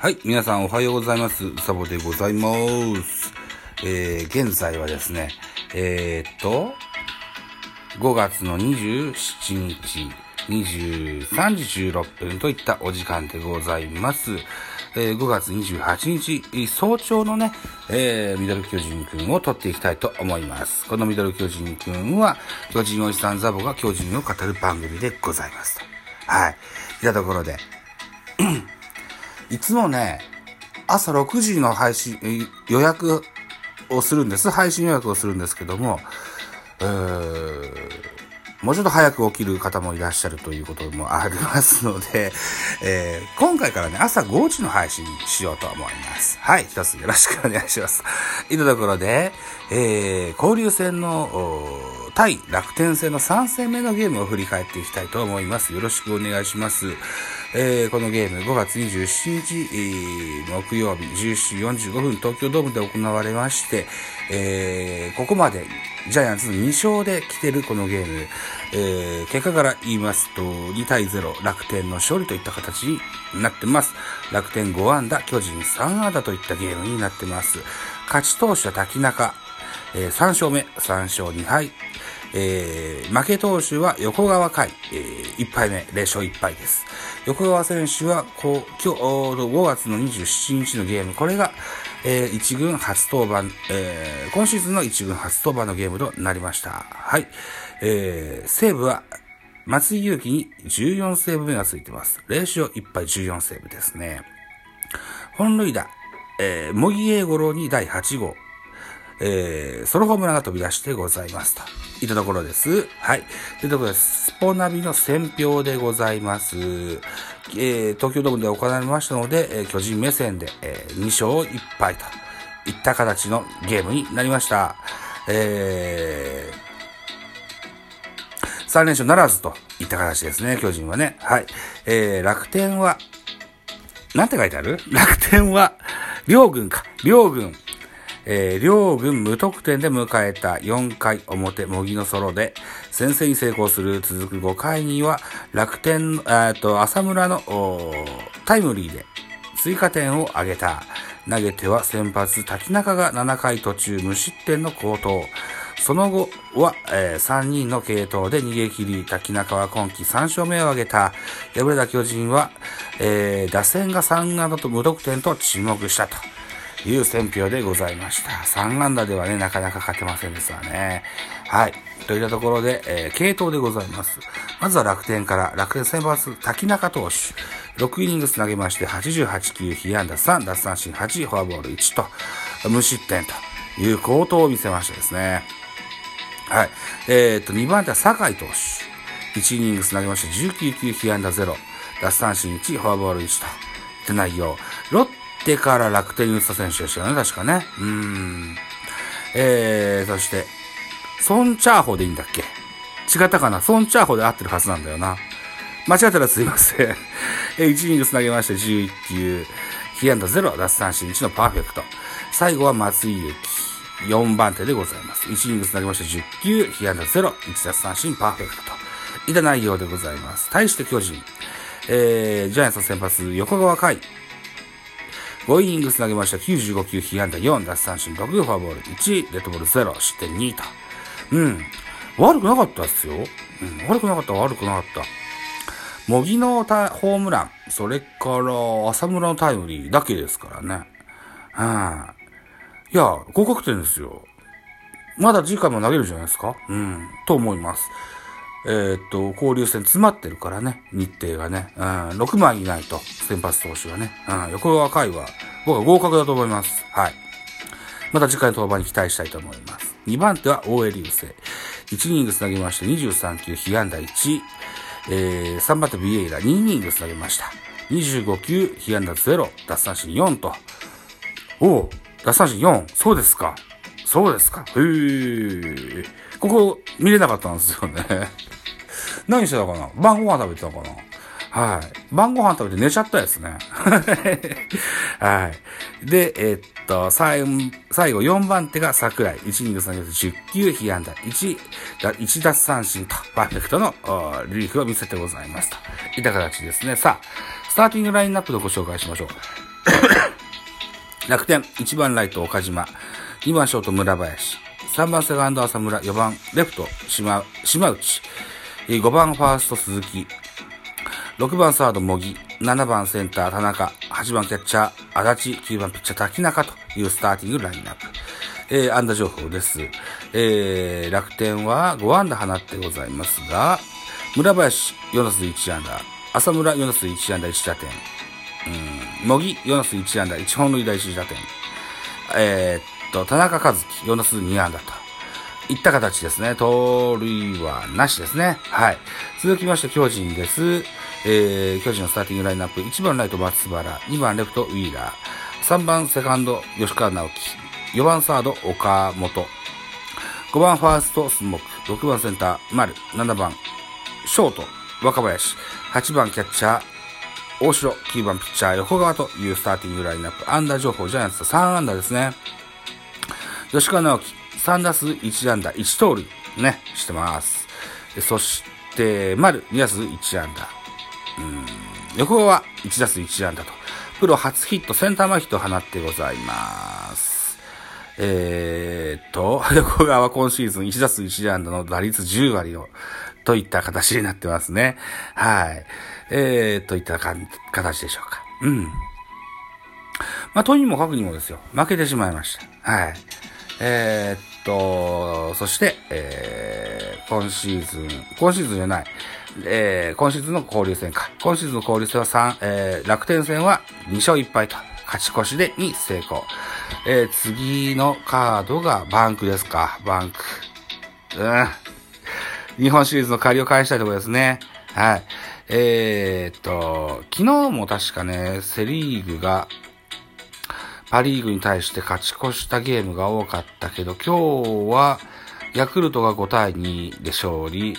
はい、皆さんおはようございます。サボでございます。えー、現在はですね、えー、っと、5月の27日、23時16分といったお時間でございます。えー5月28日、早朝のね、えー、ミドル巨人くんを撮っていきたいと思います。このミドル巨人くんは、巨人おじさんザボが巨人を語る番組でございます。はい。いたところで、いつもね、朝6時の配信、予約をするんです。配信予約をするんですけども、もうちょっと早く起きる方もいらっしゃるということもありますので、えー今回からね、朝5時の配信にしようと思います。はい、一つよろしくお願いします。いったところで、えー交流戦の、対楽天戦の3戦目のゲームを振り返っていきたいと思います。よろしくお願いします。えーこのゲーム5月27日、えー木曜日17時45分東京ドームで行われまして、えーここまでジャイアンツの2勝で来てるこのゲーム、えー結果から言いますと2対0楽天の勝利といった形になってます。楽天5安打、巨人3安打といったゲームになってます。勝ち投手は滝中、えー3勝目、3勝2敗。えー負け投手は横川海、えー1敗目、0勝1敗です。横川選手は、こう、今日、5月の27日のゲーム、これが、えー一軍初登板、えー今シーズンの一軍初登板のゲームとなりました。はい。えー西武は、松井裕樹に14セーブ目がついてます。0勝1敗14セーブですね。本塁打、えー、茂木英五郎に第8号、えー、ソロホームランが飛び出してございますと。いったところです。はい。というところです、スポナビの選評でございます。えー、東京ドームで行われましたので、えー巨人目線で、えー2勝1敗といった形のゲームになりました。えー、3連勝ならずといった形ですね、巨人はね。はい。えー、楽天は、なんて書いてある？楽天は、両軍か。両軍。えー両軍無得点で迎えた4回表、模擬のソロで、先制に成功する続く5回には、楽天、えっと、浅村のタイムリーで追加点を挙げた。投げては先発、滝中が7回途中無失点の好投。その後は、え3人の継投で逃げ切り、滝中は今季3勝目を挙げた。敗れた巨人は、えー打線が3安打と無得点と注目したと。いう選評でございました。3安打ではね、なかなか勝てませんですわね。はい。といったところで、えー、系統でございます。まずは楽天から、楽天先発、滝中投手。6イニングス投げまして、88球、被安打3、奪三振8、フォアボール1と、無失点という好投を見せましたですね。はい。えっ、と、2番手は酒井投手。1イニングス投げまして、19球、被安打0、奪三振1、フォアボール1と、った内容。ロッテから楽天に打った選手でしたよね、確かね。うん。えー、そして、ソンチャーホでいいんだっけ？違ったかな？ソンチャーホで合ってるはずなんだよな。間違ったらすいません。え、1イニングス投げまして11球、被安打0、奪三振1のパーフェクト。最後は松井裕樹。4番手でございます。1イニングス投げまして10球、被安打0、1奪三振パーフェクトと。いった内容でございます。対して巨人。えー、ジャイアンツの先発、横川海。5イニングス投げました95球、被安打4、奪三振6、フォアボール1、デッドボール0、失点2と。うん。悪くなかったですよ。うん。悪くなかった、悪くなかった。茂木のホームラン、それから浅村のタイムリーだけですからね。はい、いや、合格点ですよ。まだ次回も投げるじゃないですかうん。と思います。えーっと、交流戦詰まってるからね、日程がね。うん、6枚いないと、先発投手がね。うん、横川海は、僕は合格だと思います。はい。また次回の登板に期待したいと思います。2番手は大江流星。1イニングス投げまして23球、被安打1。えー、3番手ビエイラ、2イニングス投げました。25球、被安打0、奪三振4と。おう、奪三振4。そうですか。そうですか。へー。ここ見れなかったんですよね。何してたかな？晩ご飯食べてたかな？はい。晩ご飯食べて寝ちゃったですね。はい。で、えーっと、最後、最後4番手が桜井。1イニング3月10球、被安打1、だ1奪三振と、パーフェクトのおリリーフを見せてございますと。いった形ですね。さあ、スターティングラインナップでご紹介しましょう。楽天、1番ライト岡島、2番ショート村林、3番セカンド浅村、4番レフト島島内、5番ファースト鈴木、6番サード茂木、7番センター田中、8番キャッチャー足立、9番ピッチャー滝中というスターティングラインナップ。えー、安打情報です。えー、楽天は5安打放ってございますが、村林4打数1安打、浅村4打数1安打1打点、うん、茂木4打数1安打1本塁打1打点、えー、と、田中和樹4打数2安打と。いった形ですね。盗塁はなしですね。はい。続きまして巨人です。えー、巨人のスターティングラインナップ、1番ライト松原、2番レフトウィーラー、3番セカンド吉川直樹、4番サード岡本、5番ファーストスモーク、6番センター丸、7番ショート若林、8番キャッチャー大城、9番ピッチャー横川というスターティングラインナップ、アンダー情報ジャイアンツ3安打ですね。吉川直樹、3打数1安打1盗塁、ね、してます。そして、丸、2打数1安打。横は1打数1安打と、プロ初ヒット、センター前ヒットを放ってございます。えー、っと、横川は今シーズン1打数1安打の打率10割を、といった形になってますね。はい。えー、といったか形でしょうか。うん。まあ、とにもかくにもですよ。負けてしまいました。はい。えー、っと、そして、えー、今シーズン、今シーズンじゃない、えー、今シーズンの交流戦か。今シーズンの交流戦は3、えー、楽天戦は2勝1敗と、勝ち越しでに成功。えー、次のカードがバンクですか。バンク。うん。日本シリーズの借りを返したいところですね。はい。えー、っと、昨日も確かね、セリーグが、パリーグに対して勝ち越したゲームが多かったけど、今日は、ヤクルトが5対2で勝利、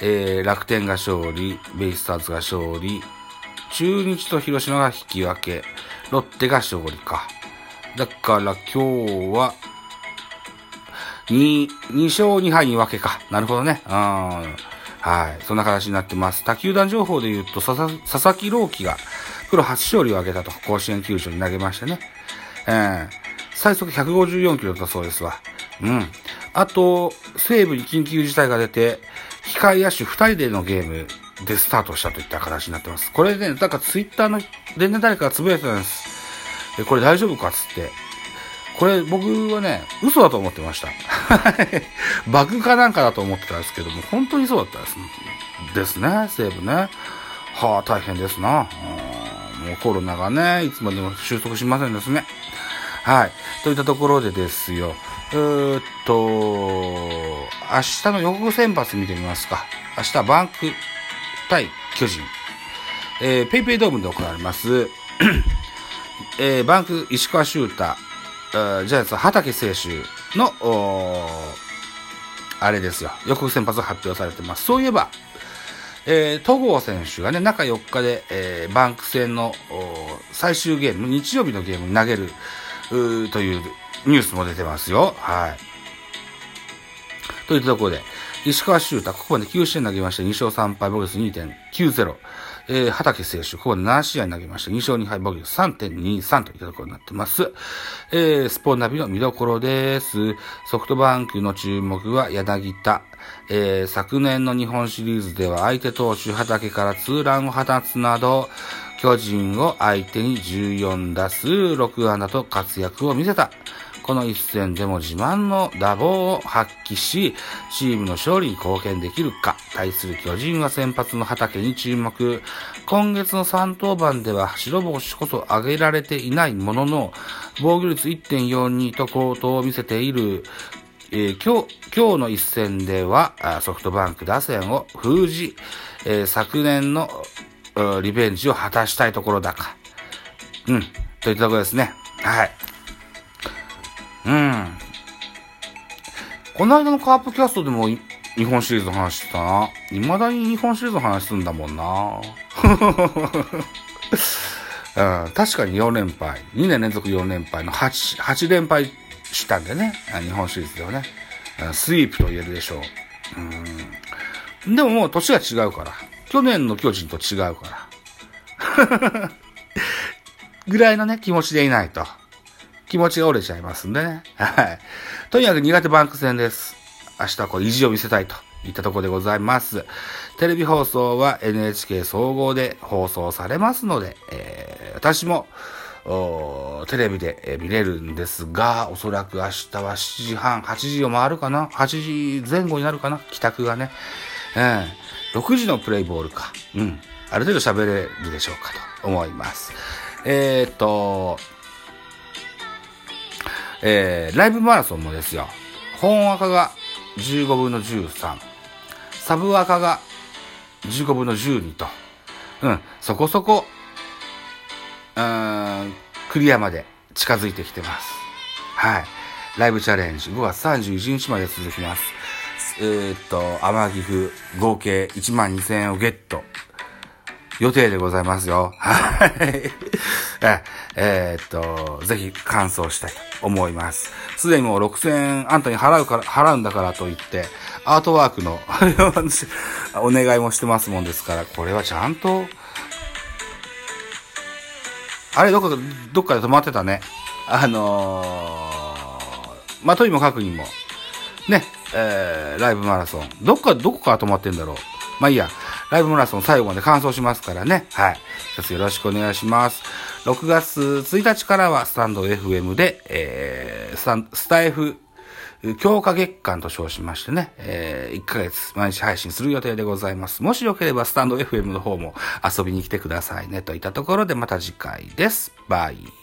えー、楽天が勝利、ベイスターズが勝利、中日と広島が引き分け、ロッテが勝利か。だから今日は、2、2勝2敗に分けか。なるほどね。うん。はい。そんな形になってます。他球団情報で言うと、佐々木朗希が、プロ初勝利を挙げたと、甲子園球場に投げましてね。えー、最速154キロだそうですわ。うん。あと、西部に緊急事態が出て、控え野手2人でのゲームでスタートしたといった形になってます。これね、なんかツイッターのでね、誰かがつぶやいてたんです。え、これ大丈夫かつって。これ僕はね、嘘だと思ってました。バグかなんかだと思ってたんですけども、本当にそうだったですですね、西武ね。はあ、大変ですな。うんもうコロナがね、いつまでも収束しませんですね。はい。といったところでですよ。えー、っと、明日の予告先発見てみますか。明日バンク対巨人。えー、ペイペイドームで行われます。えー、バンク石川修太、ジャイアンツ畑選手の、あれですよ。予告先発が発表されてます。そういえば、えー、戸郷選手がね、中4日で、えー、バンク戦の最終ゲーム、日曜日のゲームに投げる、というニュースも出てますよ。はい。といったところで、石川修太、ここまで9試合投げまして、2勝3敗、ボルス2.90。えー、畑選手、ここ7試合投げまして、2勝2敗、ボギス3.23といったところになってます。えー、スポナビの見どころです。ソフトバンクの注目は柳田。えー、昨年の日本シリーズでは相手投手畑からツーランを放つなど、巨人を相手に14打数6安打と活躍を見せた。この一戦でも自慢の打棒を発揮し、チームの勝利に貢献できるか。対する巨人は先発の畑に注目。今月の3登板では白星こそ上げられていないものの、防御率1.42と高騰を見せているえー、今日、今日の一戦では、ソフトバンク打線を封じ、えー、昨年のリベンジを果たしたいところだか。うん。といったところですね。はい。うん。この間のカープキャストでも日本シリーズの話したな。未だに日本シリーズの話すんだもんな。うん、確かに4連敗。2年連続4連敗の8、8連敗したんでね。日本シリーズではね。スイープと言えるでしょう。うん。でももう年が違うから。去年の巨人と違うから。ぐらいのね、気持ちでいないと。気持ちが折れちゃいますね。はい。とにかく苦手バンク戦です。明日はこう意地を見せたいといったところでございます。テレビ放送は NHK 総合で放送されますので、えー、私も、テレビで見れるんですが、おそらく明日は7時半、8時を回るかな ?8 時前後になるかな？帰宅がね。うん。6時のプレイボールか。うん。ある程度喋れるでしょうかと思います。えー、っと、えー、ライブマラソンもですよ。本赤が15分の13。サブ赤が15分の12と。うん、そこそこ、うん、クリアまで近づいてきてます。はい。ライブチャレンジ5月31日まで続きます。えー、っと、天岐阜合計1万2000円をゲット予定でございますよ。はい。え、ー、っと、ぜひ完走したいと思います。すでにもう6000円あんたに払うから、払うんだからと言って、アートワークの お願いもしてますもんですから、これはちゃんと、あれ、どこか、どっかで止まってたね。あのー、まあ、とにもかくにも、ね、えー、ライブマラソン。どっか、どこから止まってんだろう。まあいいや。ライブマラソン最後まで完走しますからね。はい。よろしくお願いします。6月1日からはスタンド FM で、えー、スタスタイフ強化月間と称しましてね、えー、1ヶ月毎日配信する予定でございます。もしよければスタンド FM の方も遊びに来てくださいねといったところでまた次回です。バイ。